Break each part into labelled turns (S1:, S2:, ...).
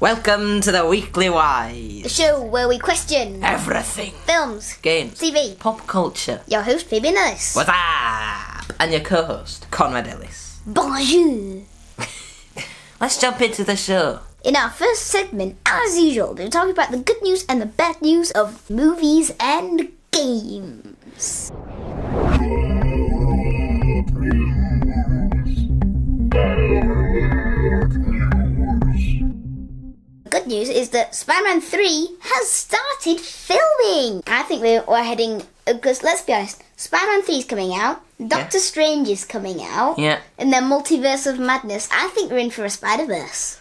S1: Welcome to the Weekly
S2: WHYs.
S1: The
S2: show where we question
S1: Everything.
S2: films,
S1: Games.
S2: TV.
S1: Pop culture.
S2: Your host, Fabian Ellis.
S1: What's up? And your co-host, Conrad Ellis.
S2: Bonjour.
S1: Let's jump into the show.
S2: In our first segment, as usual, we're talking about the good news and the bad news of movies and games. News is that Spider-Man 3 has started filming. I think we're, we're heading uh, because let's be honest, Spider-Man 3 is coming out, Doctor Strange is coming out,
S1: Yeah.
S2: and then Multiverse of Madness. I think we're in for a Spider-Verse.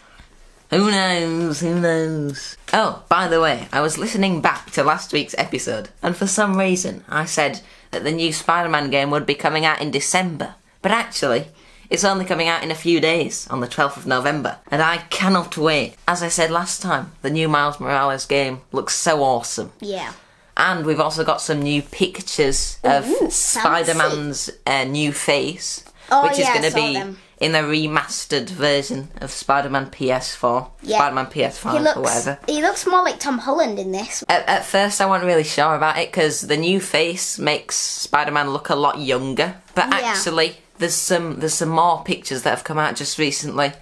S1: Who knows? Who knows? Oh, by the way, I was listening back to last week's episode, and for some reason I said that the new Spider Man game would be coming out in December. But actually, it's only coming out in a few days, on the 12th of November, and I cannot wait. As I said last time, the new Miles Morales game looks so awesome.
S2: Yeah.
S1: And we've also got some new pictures of
S2: Ooh,
S1: Spider Man's uh, new face,
S2: Oh,
S1: which
S2: yeah,
S1: is going to be
S2: them.
S1: in the remastered version of Spider Man PS4,
S2: Yeah.
S1: Spider Man PS5,
S2: He
S1: or
S2: looks
S1: whatever.
S2: he looks more like Tom Holland in this.
S1: At, at first, I wasn't really sure about it because the new face makes Spider Man look a lot younger. But
S2: Yeah.
S1: actually, there's some there's some more pictures that have come out just recently,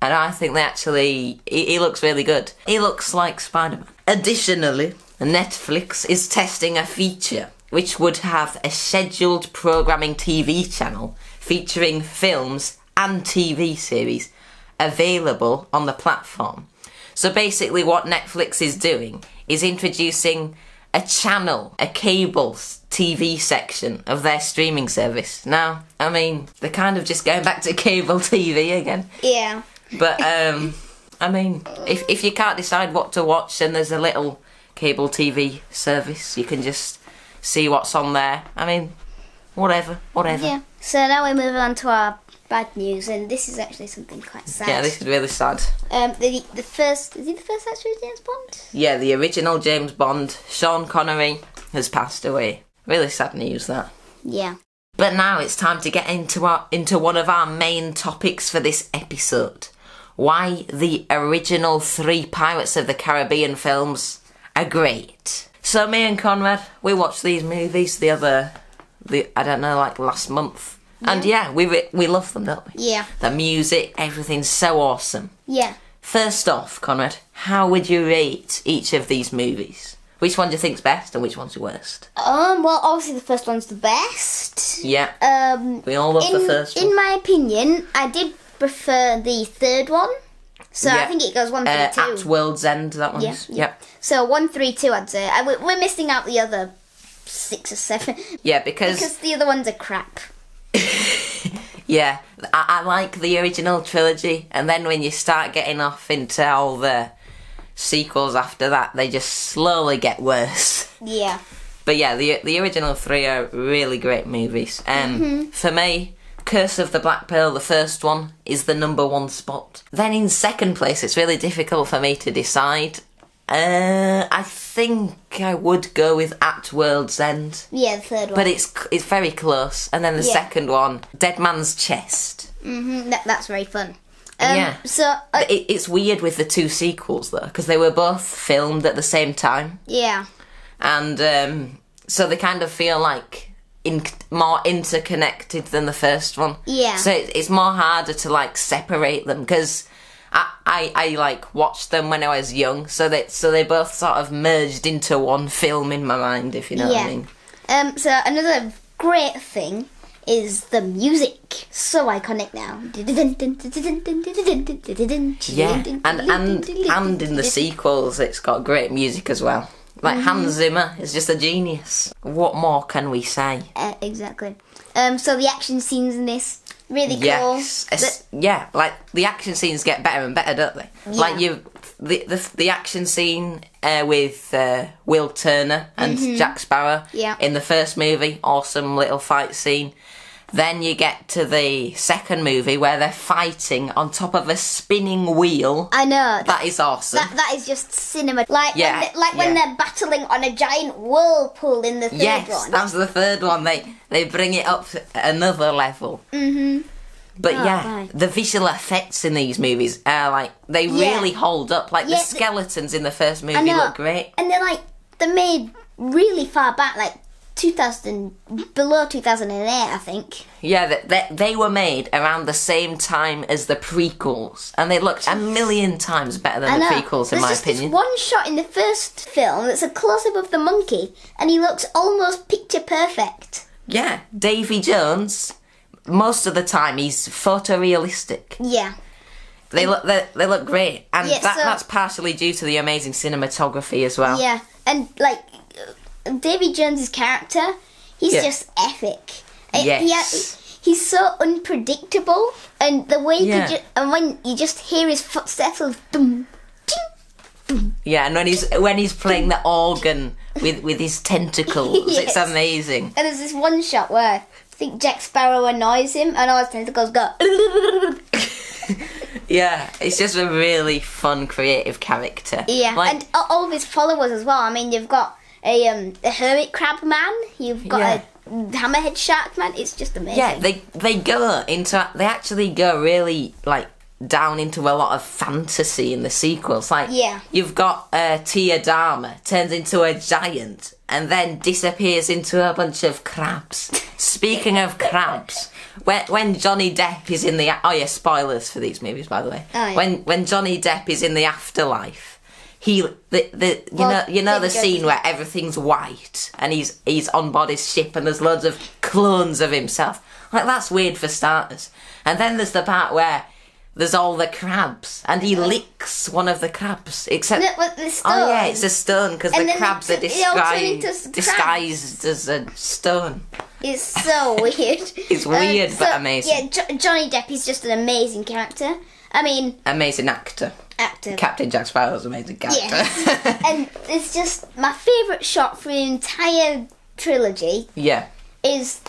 S1: and I think they actually he, he looks really good. He looks like Spider Man. Additionally, Netflix is testing a feature which would have a scheduled programming TV channel featuring films and TV series available on the platform. So basically, what Netflix is doing is introducing a channel, a cable TV section of their streaming service. Now, I mean, they're kind of just going back to cable TV again.
S2: Yeah.
S1: But, um, I mean, if, if you can't decide what to watch, then there's a little cable TV service. You can just see what's on there. I mean, whatever, whatever.
S2: Yeah. So now we move on to our bad news, and this is actually something quite sad.
S1: Yeah, this is really sad.
S2: Um, the the first is he the first actor of James Bond?
S1: Yeah, the original James Bond, Sean Connery, has passed away. Really sad news that.
S2: Yeah.
S1: But now it's time to get into our into one of our main topics for this episode. Why the original three Pirates of the Caribbean films are great. So me and Conrad, we watched these movies the other, the I don't know, like last month, and yeah, we we love them, don't we?
S2: Yeah.
S1: The music, everything's so awesome.
S2: Yeah.
S1: First off, Conrad, how would you rate each of these movies? Which one do you think's best and which one's the worst?
S2: Um. Well, obviously the first one's the best.
S1: Yeah,
S2: Um.
S1: we all love
S2: in,
S1: the first one.
S2: in my opinion, I did prefer the third one. So I think it goes one, three,
S1: uh,
S2: two.
S1: At World's End, that one's.
S2: Yeah, yeah.
S1: Yep.
S2: So one, three, two. I'd say I, we're missing out the other six or seven
S1: Yeah, because,
S2: because the other ones are crap.
S1: Yeah, I, I like the original trilogy, and then when you start getting off into all the sequels after that, they just slowly get worse.
S2: Yeah.
S1: But yeah, the the original three are really great movies. Um,
S2: Mm-hmm.
S1: for me, Curse of the Black Pearl, the first one, is the number one spot. Then in second place, it's really difficult for me to decide. Uh, I think I would go with At World's End,
S2: Yeah, the third one.
S1: but it's it's very close. And then the
S2: Yeah.
S1: second one, Dead Man's Chest.
S2: Mhm, that, that's very fun. Um,
S1: Yeah.
S2: So uh,
S1: It, it's weird with the two sequels though, because they were both filmed at the same time.
S2: yeah.
S1: and um, so they kind of feel like in, more interconnected than the first one.
S2: Yeah.
S1: So it, it's more harder to like separate them because I, I I like watched them when I was young, so they so they both sort of merged into one film in my mind, if you know what I mean.
S2: Um, so another great thing is the music. So iconic now.
S1: Yeah, and and and in the sequels, it's got great music as well. Like
S2: Mm-hmm.
S1: Hans Zimmer is just a genius. What more can we say?
S2: Uh, exactly. Um, so the action scenes in this really cool.
S1: Yes, yeah. Like the action scenes get better and better, don't they? Like you, the the, the action scene uh, with uh, Will Turner and Jack Sparrow
S2: Mm-hmm. Yeah.
S1: in the first movie, awesome little fight scene. Then you get to the second movie where they're fighting on top of a spinning wheel.
S2: I know.
S1: That is awesome.
S2: That, that is just cinema. Like
S1: Yeah,
S2: when they, like when
S1: yeah.
S2: they're battling on a giant whirlpool in the third
S1: yes,
S2: one.
S1: that's the third one. They they bring it up another level. Mm-hmm. But
S2: Oh,
S1: yeah,
S2: right.
S1: the visual effects in these movies are like they
S2: Yeah.
S1: really hold up. Like
S2: Yeah,
S1: the
S2: the-
S1: skeletons in the first movie look great.
S2: And they're like they're made really far back, like 2000 below 2008, I think.
S1: Yeah, they, they, they were made around the same time as the prequels, and they looked a million times better than the prequels, in my opinion.
S2: this one shot in the first film that's a close up of the monkey, and he looks almost picture perfect.
S1: Yeah, Davy Jones. Most of the time, he's photorealistic.
S2: Yeah.
S1: They look they, they look great, and
S2: Yeah,
S1: that,
S2: so-
S1: that's partially due to the amazing cinematography as well.
S2: Yeah, and like Davy Jones's character, he's
S1: Yeah.
S2: just epic. Uh, he-
S1: Yes.
S2: he's so unpredictable, and the way
S1: Yeah.
S2: ju- and when you just hear his footsteps of ting,
S1: Yeah, and when he's when he's playing the organ with with his tentacles, it's amazing.
S2: and there's this one shot where I think Jack Sparrow annoys him, and all his tentacles go.
S1: Yeah, it's just a really fun, creative character.
S2: Yeah,
S1: like,
S2: and all of his followers as well. I mean, you've got a um a hermit crab man. You've got
S1: Yeah.
S2: a hammerhead shark man. It's just amazing.
S1: yeah, they they go into they actually go really like down into a lot of fantasy in the sequels. Like,
S2: Yeah.
S1: you've got uh, Tia Dalma turns into a giant and then disappears into a bunch of crabs. Speaking of crabs. When, when Johnny Depp is in the oh yeah spoilers for these movies by the way
S2: Oh, yeah.
S1: when when Johnny Depp is in the afterlife he the, the you
S2: Well,
S1: know you know the scene where everything's white and he's he's on board his ship and there's loads of clones of himself? Like that's weird for starters. And then there's the part where there's all the crabs and he licks one of the crabs except
S2: No,
S1: oh yeah it's a stone because the crabs are
S2: they all turn into
S1: disguised disguised as a stone.
S2: It's so weird.
S1: It's um, weird, but amazing.
S2: Yeah, jo- Johnny Depp is just an amazing character. I mean,
S1: amazing actor
S2: actor.
S1: Captain Jack Sparrow's amazing character
S2: Yes. and it's just my favourite shot for the entire trilogy
S1: yeah
S2: is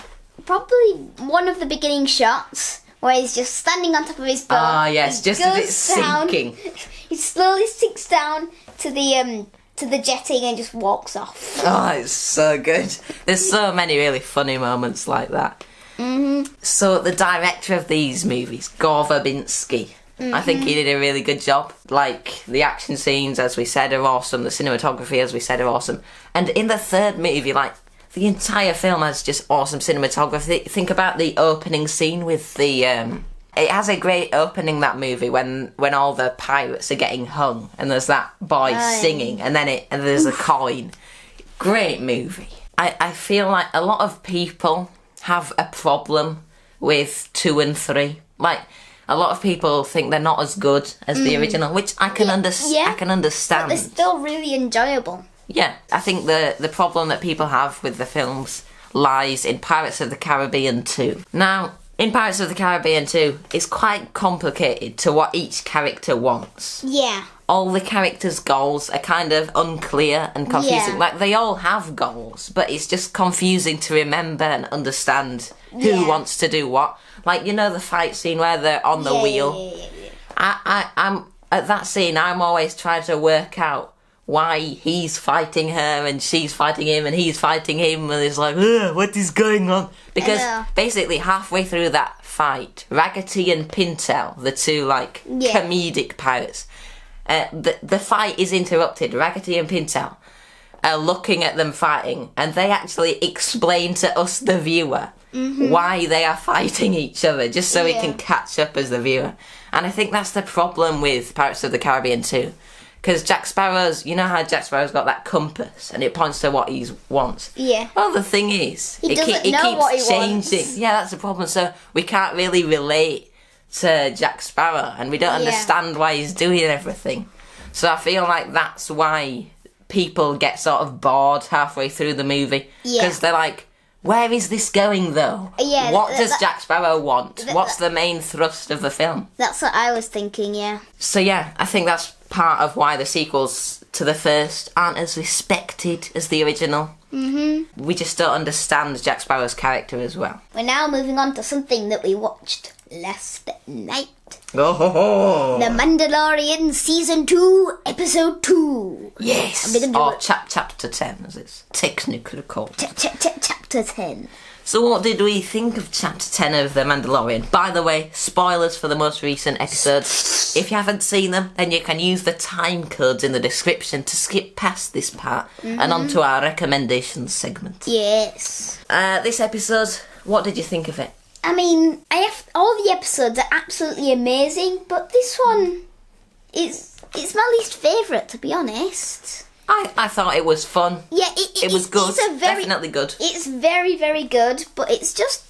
S2: probably one of the beginning shots where he's just standing on top of his boat.
S1: Ah, yes, just as it's sinking.
S2: He slowly sinks down to the um to the jetting and just walks off.
S1: Oh, it's so good. There's so many really funny moments like that. Mm-hmm. So the director of these movies, Gore Verbinski, I think he did a really good job. Like the action scenes, as we said, are awesome. The cinematography, as we said, are awesome. And in the third movie, like the entire film has just awesome cinematography. Think about the opening scene with the. Um, it has a great opening that movie when when all the pirates are getting hung and there's that boy
S2: Aye.
S1: singing and then it and there's a coin great movie. I, I feel like a lot of people have a problem with two and three. Like a lot of people think they're not as good as the mm. original, which I can understand.
S2: yeah.
S1: I can understand.
S2: They're still really enjoyable.
S1: Yeah, I think the the problem that people have with the films lies in Pirates of the Caribbean 2. Now, in Pirates of the Caribbean 2, it's quite complicated to what each character wants
S2: Yeah.
S1: all the characters' goals are kind of unclear and confusing.
S2: Yeah.
S1: Like they all have goals, but it's just confusing to remember and understand who
S2: Yeah.
S1: wants to do what. Like you know the fight scene where they're on the
S2: Yeah,
S1: wheel.
S2: yeah, yeah, yeah.
S1: I, I, I'm at that scene. I'm always trying to work out why he's fighting her and she's fighting him and he's fighting him and it's like, what is going on? Because basically halfway through that fight, Ragetti and Pintel, the two like
S2: Yeah.
S1: comedic pirates, uh, the the fight is interrupted. Ragetti and Pintel are looking at them fighting, and they actually explain to us, the viewer, why they are fighting each other, just so we
S2: Mm-hmm.
S1: Can catch up as the viewer. And I think that's the problem with Pirates of the Caribbean too. Because Jack Sparrow's, you know how Jack Sparrow's got that compass and it points to what he wants.
S2: Yeah.
S1: Well, the thing is,
S2: He
S1: it,
S2: doesn't
S1: it
S2: know
S1: keeps
S2: what he
S1: changing.
S2: wants.
S1: Yeah, that's the problem. So we can't really relate to Jack Sparrow, and we don't
S2: Yeah.
S1: understand why he's doing everything. So I feel like that's why people get sort of bored halfway through the movie
S2: Yeah.
S1: because they're like, "Where is this going, though?
S2: Yeah,
S1: what
S2: th-
S1: does
S2: th-
S1: Jack Sparrow want?
S2: th-
S1: What's the main thrust of the film?"
S2: That's what I was thinking, yeah.
S1: So yeah, I think that's part of why the sequels to the first aren't as respected as the original. Mm-hmm. We just don't understand Jack Sparrow's character as well.
S2: We're now moving on to something that we watched last night.
S1: Oh ho ho!
S2: The Mandalorian Season 2, Episode 2.
S1: Yes,
S2: I'm gonna do
S1: or
S2: it.
S1: chap chapter ten, as it's technically called.
S2: Ch- ch- ch- chapter 10.
S1: So, what did we think of Chapter 10 of The Mandalorian? By the way, spoilers for the most recent episodes. If you haven't seen them, then you can use the time codes in the description to skip past this part and onto our recommendations segment.
S2: Yes.
S1: Uh, this episode, what did you think of it?
S2: I mean, I have all the episodes are absolutely amazing, but this one is it's my least favourite to be honest.
S1: I, I thought it was fun.
S2: Yeah, it,
S1: It was good.
S2: It's a very,
S1: Definitely good.
S2: It's very very good, but it's just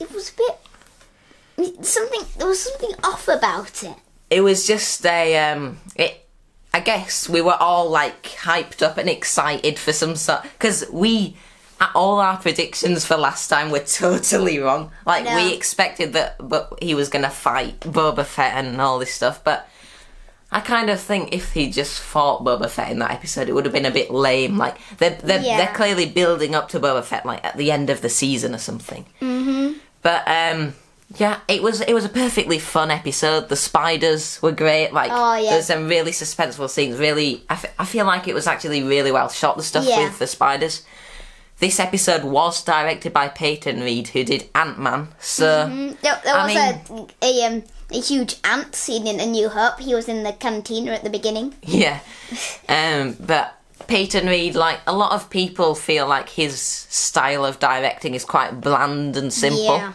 S2: it was a bit something. There was something off about it.
S1: It was just a um it I guess we were all like hyped up and excited for some sort because we all our predictions for last time were totally wrong. Like
S2: No.
S1: we expected that but he was gonna fight Boba Fett and all this stuff, but I kind of think if he just fought Boba Fett in that episode, it would have been a bit lame. Like they're they're,
S2: Yeah.
S1: they're clearly building up to Boba Fett, like at the end of the season or something. Mm-hmm. But um, yeah, it was it was a perfectly fun episode. The spiders were great. Like
S2: Oh, yeah.
S1: there's some really suspenseful scenes. Really, I, f- I feel like it was actually really well shot. The stuff
S2: Yeah.
S1: with the spiders. This episode was directed by Peyton Reed, who did Ant Man. So.
S2: There, there
S1: I
S2: was a a um a huge ant scene in A New Hope. He was in the cantina at the beginning.
S1: Yeah. Um, but Peyton Reed, like a lot of people feel like his style of directing is quite bland and simple.
S2: Yeah.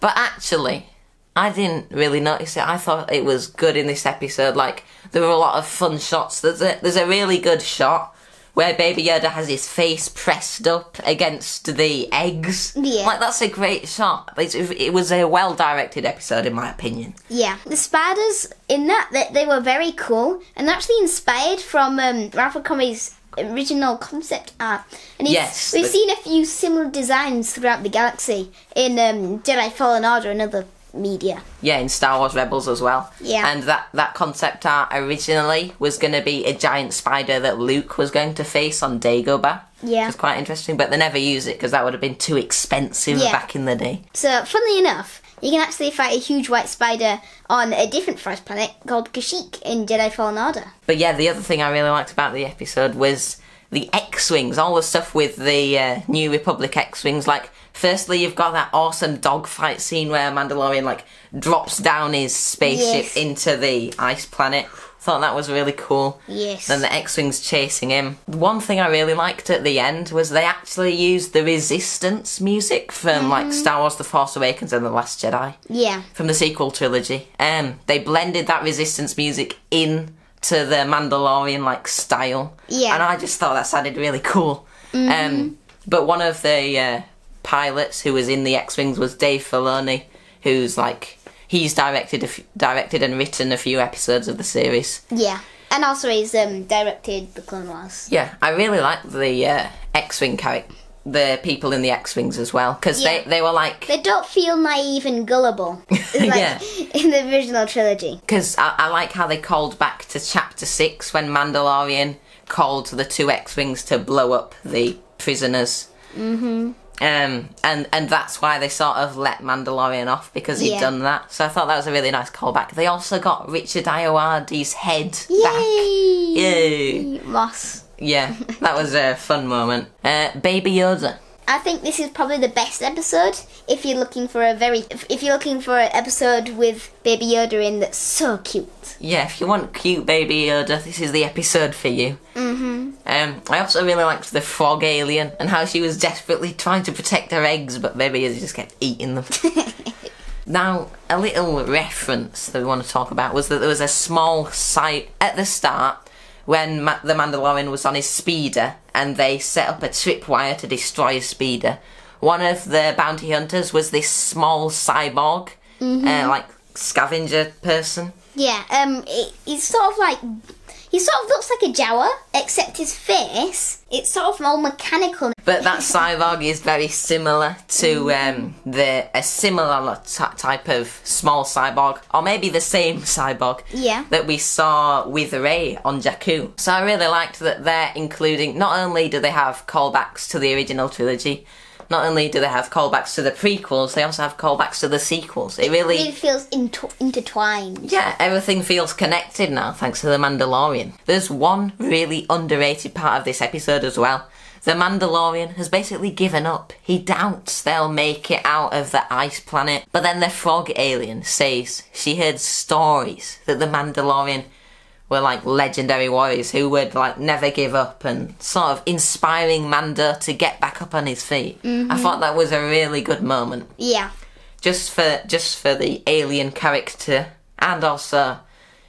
S1: But actually, I didn't really notice it. I thought it was good in this episode. Like there were a lot of fun shots. There's a there's a really good shot where Baby Yoda has his face pressed up against the eggs.
S2: Yeah.
S1: Like that's a great shot. It's, it was a well directed episode in my opinion.
S2: Yeah, the spiders in that they, they were very cool and actually inspired from um, Ralph McQuarrie's original concept art. And he's-
S1: Yes,
S2: we've seen a few similar designs throughout the galaxy in um, Jedi Fallen Order and other media.
S1: Yeah, in Star Wars Rebels as well.
S2: Yeah.
S1: And that, that concept art originally was going to be a giant spider that Luke was going to face on Dagobah.
S2: Yeah.
S1: Was quite interesting, but they never used it because that would have been too expensive
S2: Yeah.
S1: back in the day.
S2: So, funnily enough, you can actually fight a huge white spider on a different forest planet called Kashyyyk in Jedi Fallen Order.
S1: But yeah, the other thing I really liked about the episode was the X-wings, all the stuff with the uh, New Republic X-wings. Like, firstly, you've got that awesome dogfight scene where Mandalorian like drops down his spaceship
S2: Yes.
S1: into the ice planet. Thought that was really cool.
S2: Yes.
S1: Then the X-wings chasing him. One thing I really liked at the end was they actually used the Resistance music from like Star Wars: The Force Awakens and The Last Jedi
S2: Yeah.
S1: from the sequel trilogy. Um, they blended that Resistance music in to the Mandalorian like style.
S2: Yeah.
S1: and I just thought that sounded really cool. Mm. Um, but one of the uh, pilots who was in the X-wings was Dave Filoni, who's like he's directed a f- directed and written a few episodes of the series.
S2: Yeah. And also he's um, directed The Clone Wars.
S1: Yeah, I really like the uh, X-wing character. The people in the X-wings as well, because
S2: Yeah.
S1: they, they were like
S2: They don't feel naive and gullible. like
S1: Yeah.
S2: in the original trilogy.
S1: because I, I like how they called back to chapter six when Mandalorian called the two X-wings to blow up the prisoners. Mm-hmm. Um, and and that's why they sort of let Mandalorian off because he'd
S2: Yeah.
S1: done that. So I thought that was a really nice callback. They also got Richard Ayoade's head back.
S2: Yay!
S1: Yay!
S2: Moss.
S1: Yeah, that was a fun moment. Uh, Baby Yoda.
S2: I think this is probably the best episode if you're looking for a very if, you're looking for an episode with Baby Yoda in that's so cute.
S1: Yeah, if you want cute baby Yoda, this is the episode for you. Mm-hmm. Um, I also really liked the frog alien and how she was desperately trying to protect her eggs, but baby Yoda just kept eating them. now, a little reference that we want to talk about was that there was a small site at the start when Ma- the Mandalorian was on his speeder and they set up a tripwire to destroy his speeder. One of the bounty hunters was this small cyborg, uh, like scavenger person.
S2: Yeah, um, it, he's sort of like he sort of looks like a Jawa, except his face it's sort of all mechanical.
S1: But that cyborg is very similar to um, the a similar t- type of small cyborg, or maybe the same cyborg
S2: Yeah.
S1: that we saw with Rey on Jakku. So I really liked that they're including. Not only do they have callbacks to the original trilogy, not only do they have callbacks to the prequels, they also have callbacks to the sequels. It really
S2: It feels inter- intertwined.
S1: yeah, everything feels connected now thanks to the Mandalorian. There's one really underrated part of this episode as well. The Mandalorian has basically given up. He doubts they'll make it out of the ice planet. But then the frog alien says she heard stories that the Mandalorian were like legendary warriors who would like never give up and sort of inspiring Mando to get back up on his feet. I mm-hmm. thought that was a really good moment
S2: Yeah.
S1: just for just for the alien character and also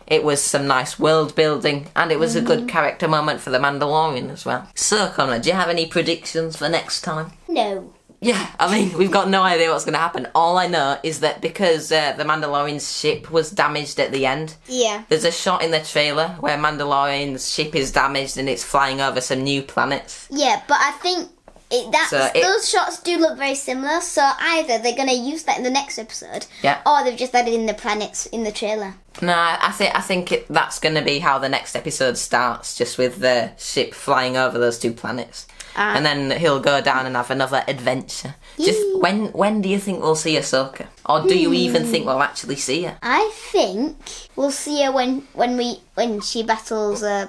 S1: it was some nice world building and it was a good mm-hmm. character moment for the Mandalorian as well. So Connor, do you have any predictions for next time?
S2: No.
S1: Yeah, I mean we've got no idea what's going to happen. All I know is that because uh, the Mandalorian's ship was damaged at the end,
S2: Yeah.
S1: there's a shot in the trailer where Mandalorian's ship is damaged and it's flying over some new planets.
S2: Yeah, but I think it, that's,
S1: So it-
S2: those shots do look very similar. So either they're going to use that in the next episode,
S1: Yeah.
S2: or they've just added in the planets in the trailer.
S1: No, I think I think it, that's going to be how the next episode starts, just with the ship flying over those two planets,
S2: Ah.
S1: and then he'll go down and have another adventure. Just when when do you think we'll see Ahsoka, or do you even think we'll actually see her?
S2: I think we'll see her when when we when she battles uh,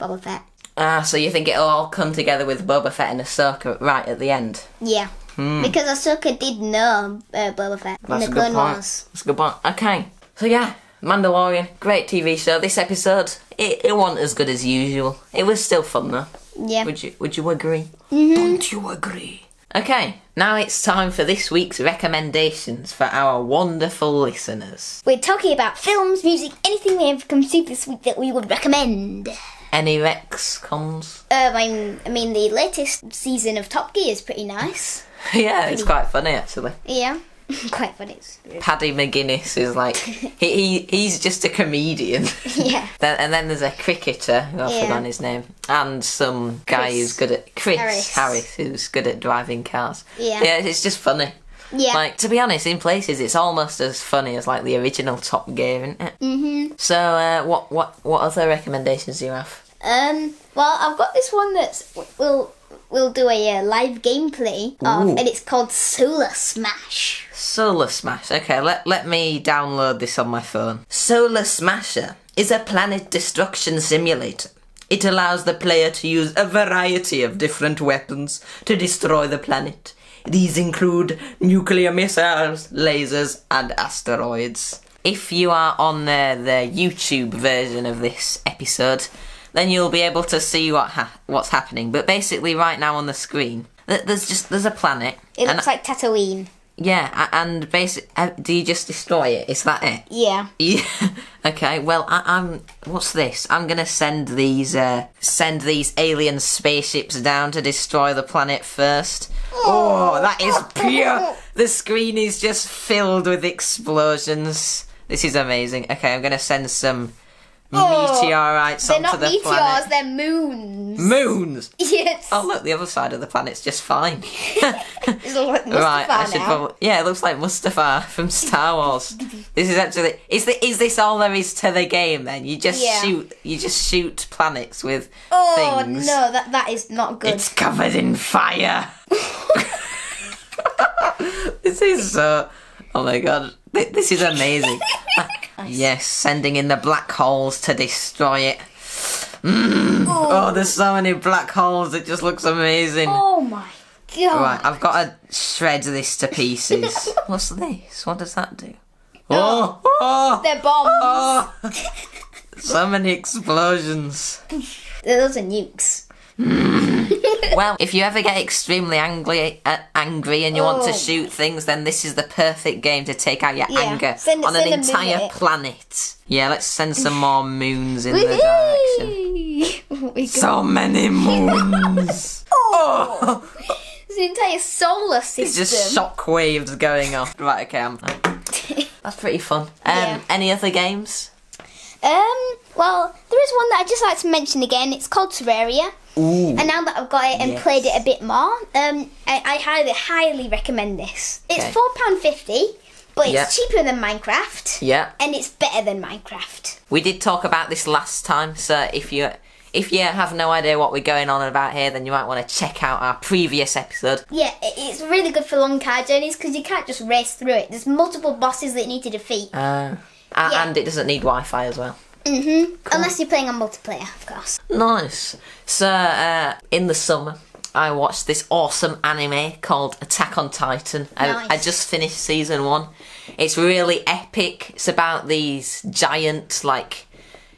S2: Boba Fett.
S1: Ah, so you think it'll all come together with Boba Fett and Ahsoka right at the end?
S2: Yeah. Because Ahsoka did know uh, Boba Fett in
S1: Hmm. That's
S2: the
S1: a good
S2: Clone. Wars.
S1: That's a good point. Okay, so yeah, Mandalorian, great TV show. This episode, it, it wasn't as good as usual. It was still fun though.
S2: Yeah.
S1: Would you Would you agree? Don't you agree? Okay, now it's time for this week's recommendations for our wonderful listeners.
S2: We're talking about films, music, anything we have come consumed this week that we would recommend.
S1: Any Rex cons?
S2: Um, I mean, I mean, the latest season of Top Gear is pretty nice.
S1: yeah, it's quite funny actually.
S2: Yeah, quite funny.
S1: Paddy McGuinness is like he, he he's just a comedian.
S2: Yeah.
S1: Then, and then there's a cricketer I've
S2: Yeah.
S1: forgotten his name, and some guy
S2: Chris
S1: who's good at Chris
S2: Harris.
S1: Harris. who's good at driving cars.
S2: Yeah.
S1: yeah, it's just funny.
S2: Yeah.
S1: Like to be honest, in places it's almost as funny as like the original Top Gear, isn't it? Mm-hmm. So, uh, what what what other recommendations do you have?
S2: Um, well, I've got this one that's we'll we'll do a uh, live gameplay of,
S1: Ooh.
S2: and it's called Solar Smash.
S1: Solar Smash. Okay, let let me download this on my phone. Solar Smasher is a planet destruction simulator. It allows the player to use a variety of different weapons to destroy the planet. These include nuclear missiles, lasers, and asteroids. If you are on the, the YouTube version of this episode, then you'll be able to see what ha- what's happening. But basically, right now on the screen, th- there's just there's a planet.
S2: It looks like Tatooine.
S1: yeah, and basic. Uh, do you just destroy it? Is that it?
S2: Yeah.
S1: Yeah. okay. Well, I, I'm. What's this? I'm gonna send these. Uh, send these alien spaceships down to destroy the planet first. Oh, that is pure. The screen is just filled with explosions. This is amazing. Okay, I'm gonna send some Oh, meteorites
S2: They're
S1: onto
S2: not
S1: the
S2: meteors,
S1: planet.
S2: they're moons.
S1: Moons.
S2: yes.
S1: Oh look, the other side of the planet's just fine.
S2: It's all like
S1: Right, I should
S2: now.
S1: probably. Yeah, it looks like Mustafar from Star Wars. this is actually. Is the, Is this all there is to the game? Then you just
S2: Yeah.
S1: shoot. You just shoot planets with
S2: Oh
S1: things.
S2: no, that that is not good.
S1: It's covered in fire. this is so. Oh my god, this is amazing. Yes, sending in the black holes to destroy it. Mm. Oh, there's so many black holes. It just looks amazing.
S2: Oh my god.
S1: Right, I've got to shred this to pieces. What's this? What does that do? Oh, oh,
S2: They're bombs.
S1: oh. so many explosions.
S2: Those are nukes.
S1: Well, if you ever get extremely angry, uh, angry and you want to
S2: Oh.
S1: shoot things, then this is the perfect game to take out your
S2: Yeah,
S1: anger
S2: send-
S1: on an
S2: send a
S1: entire planet. Yeah, let's send some more moons in the direction.
S2: We
S1: So many moons.
S2: oh. It's an entire solar system.
S1: It's just shockwaves going off. Right, okay, I'm. That's pretty fun. Um,
S2: Yeah.
S1: Any other games?
S2: Um, well, there is one that I'd just like to mention again. It's called Terraria.
S1: Ooh.
S2: And now that I've got it and
S1: Yes.
S2: played it a bit more, um, I, I highly, highly recommend this. It's
S1: Okay.
S2: four pound fifty, but it's
S1: Yeah.
S2: cheaper than Minecraft,
S1: Yeah.
S2: and it's better than Minecraft.
S1: We did talk about this last time, so if you if you have no idea what we're going on about here, then you might want to check out our previous episode.
S2: Yeah, it's really good for long car journeys because you can't just race through it. There's multiple bosses that you need to defeat.
S1: Uh, a-
S2: Yeah.
S1: And it doesn't need Wi-Fi as well.
S2: hmm Unless you're playing on multiplayer, of course.
S1: Nice. So uh, in the summer, I watched this awesome anime called Attack on Titan. I,
S2: Nice.
S1: I just finished season one. It's really epic. It's about these giant, like,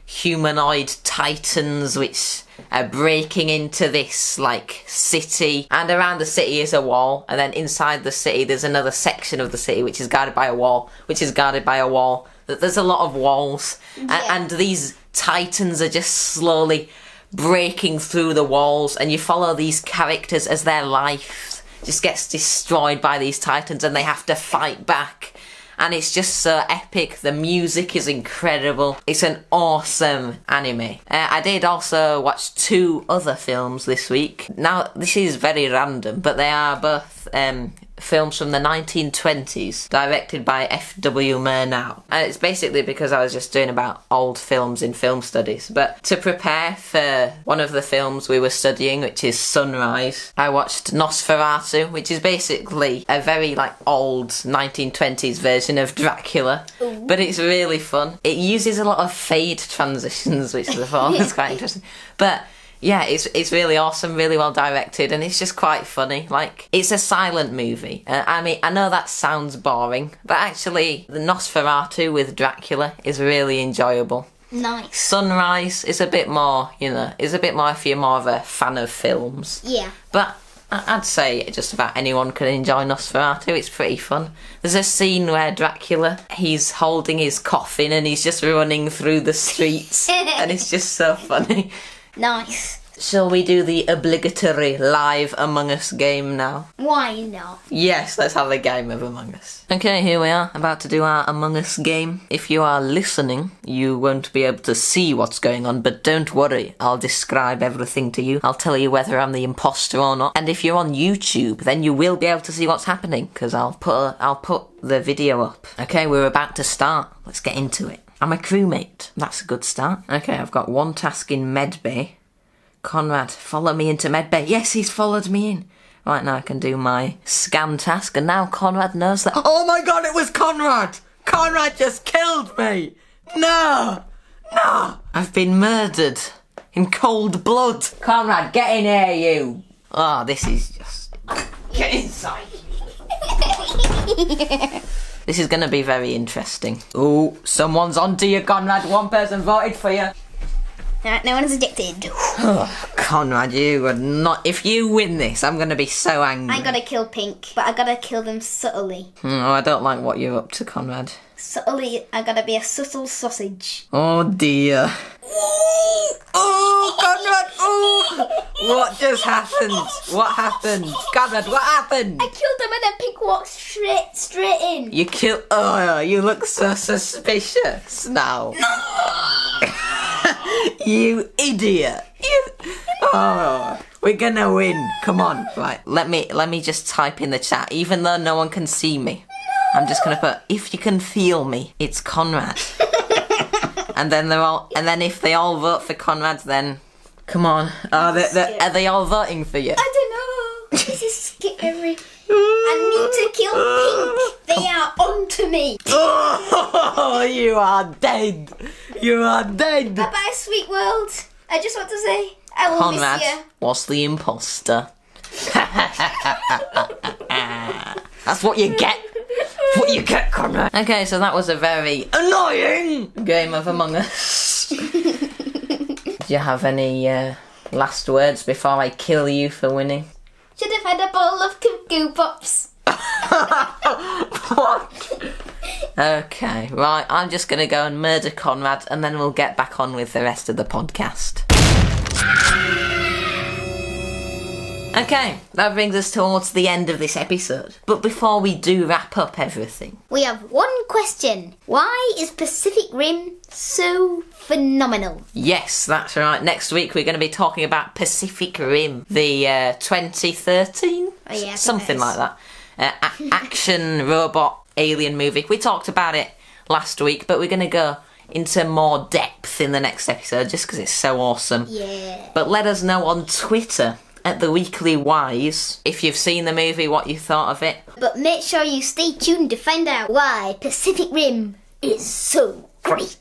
S1: humanoid titans which are breaking into this like city and around the city is a wall and then inside the city there's another section of the city which is guarded by a wall which is guarded by a wall Th- there's a lot of walls
S2: Yeah.
S1: and these titans are just slowly breaking through the walls and you follow these characters as their life just gets destroyed by these titans and they have to fight back and it's just so epic. The music is incredible. It's an awesome anime. Uh, I did also watch two other films this week. Now, this is very random, but they are both um, films from the 1920s, directed by F.W. Murnau. And it's basically because I was just doing about old films in film studies. But to prepare for one of the films we were studying, which is Sunrise, I watched Nosferatu, which is basically a very like old 1920s version of Dracula. But it's really fun. It uses a lot of fade transitions, which I thought was quite interesting. But yeah, it's it's really awesome, really well directed, and it's just quite funny. Like it's a silent movie. Uh, I mean, I know that sounds boring, but actually, the Nosferatu with Dracula is really enjoyable.
S2: Nice.
S1: Sunrise is a bit more, you know, is a bit more if you're more of a fan of films.
S2: Yeah.
S1: But I'd say just about anyone can enjoy Nosferatu. It's pretty fun. There's a scene where Dracula, he's holding his coffin and he's just running through the streets, and it's just so funny.
S2: Nice.
S1: Shall we do the obligatory live Among Us game now?
S2: Why not?
S1: Yes, let's have a game of Among Us. Okay, here we are, about to do our Among Us game. If you are listening, you won't be able to see what's going on, but don't worry, I'll describe everything to you. I'll tell you whether I'm the imposter or not. And if you're on YouTube, then you will be able to see what's happening, because I'll put a, I'll put the video up. Okay, we're about to start. Let's get into it. I'm a crewmate. That's a good start. Okay, I've got one task in medbay. Conrad, follow me into medbay. Yes, he's followed me in. Right now I can do my scan task, and now Conrad knows that. Oh my god, it was Conrad! Conrad just killed me! No! No! I've been murdered in cold blood. Conrad, get in here, you! Oh, this is just. Get inside! This is going to be very interesting. Oh, someone's onto you, Conrad. One person voted for you.
S2: Alright, no one's ejected.
S1: Conrad, you are not. If you win this, I'm going to be so angry.
S2: I gotta kill Pink, but I gotta kill them subtly.
S1: Hmm, oh, I don't like what you're up to, Conrad.
S2: Subtly, I gotta be a subtle sausage.
S1: Oh dear. Oh, Conrad! Oh, what just happened? What happened, Conrad? What happened?
S2: I killed him and then Pink walked straight, straight in.
S1: You killed. Oh, you look so suspicious now. you idiot! You. Oh, we're gonna win. Come on, right? Let me let me just type in the chat, even though no one can see me. I'm just gonna put if you can feel me, it's Conrad. and then they're all, and then if they all vote for Conrad, then come on. Oh, are they, they, are they all voting for you?
S2: I don't know. This is scary. I need to kill Pink. They are onto me.
S1: Oh, you are dead. You are dead.
S2: Bye bye, sweet world. I just want to say, I will
S1: Conrad
S2: miss you.
S1: was the imposter. That's what you get. What you get, Conrad. Okay, so that was a very annoying game of Among Us. Do you have any uh, last words before I kill you for winning?
S2: Should have had a bowl of Coco Pops.
S1: What? Okay, right. I'm just going to go and murder Conrad and then we'll get back on with the rest of the podcast. Okay, that brings us towards the end of this episode. But before we do wrap up everything,
S2: We have one question. Why is Pacific Rim so phenomenal?
S1: yes, that's right. Next week we're going to be talking about Pacific Rim, the uh, 2013,
S2: Oh, yeah,
S1: something like that, uh, a- action robot alien movie. We talked about it last week, but we're going to go into more depth in the next episode just because it's so awesome.
S2: Yeah.
S1: But let us know on Twitter at the Weekly WHYs if you've seen the movie, what you thought of it.
S2: But make sure you stay tuned to find out why Pacific Rim is so great.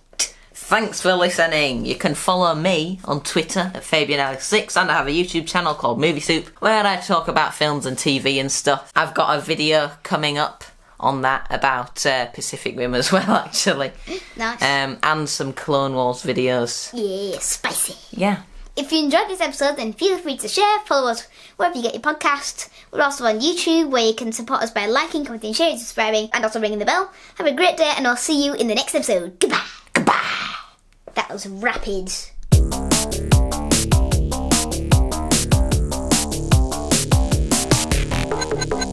S1: Thanks for listening. You can follow me on Twitter at FabianEllis6 and I have a YouTube channel called Movie Soup where I talk about films and TV and stuff. I've got a video coming up on that about uh, Pacific Rim as well, actually.
S2: Nice.
S1: Um, and some Clone Wars videos.
S2: yeah, spicy.
S1: Yeah.
S2: If you enjoyed this episode, then feel free to share, follow us wherever you get your podcast. We're also on YouTube, where you can support us by liking, commenting, sharing, subscribing, and also ringing the bell. Have a great day, and I'll see you in the next episode. Goodbye.
S1: Goodbye.
S2: That was rapid.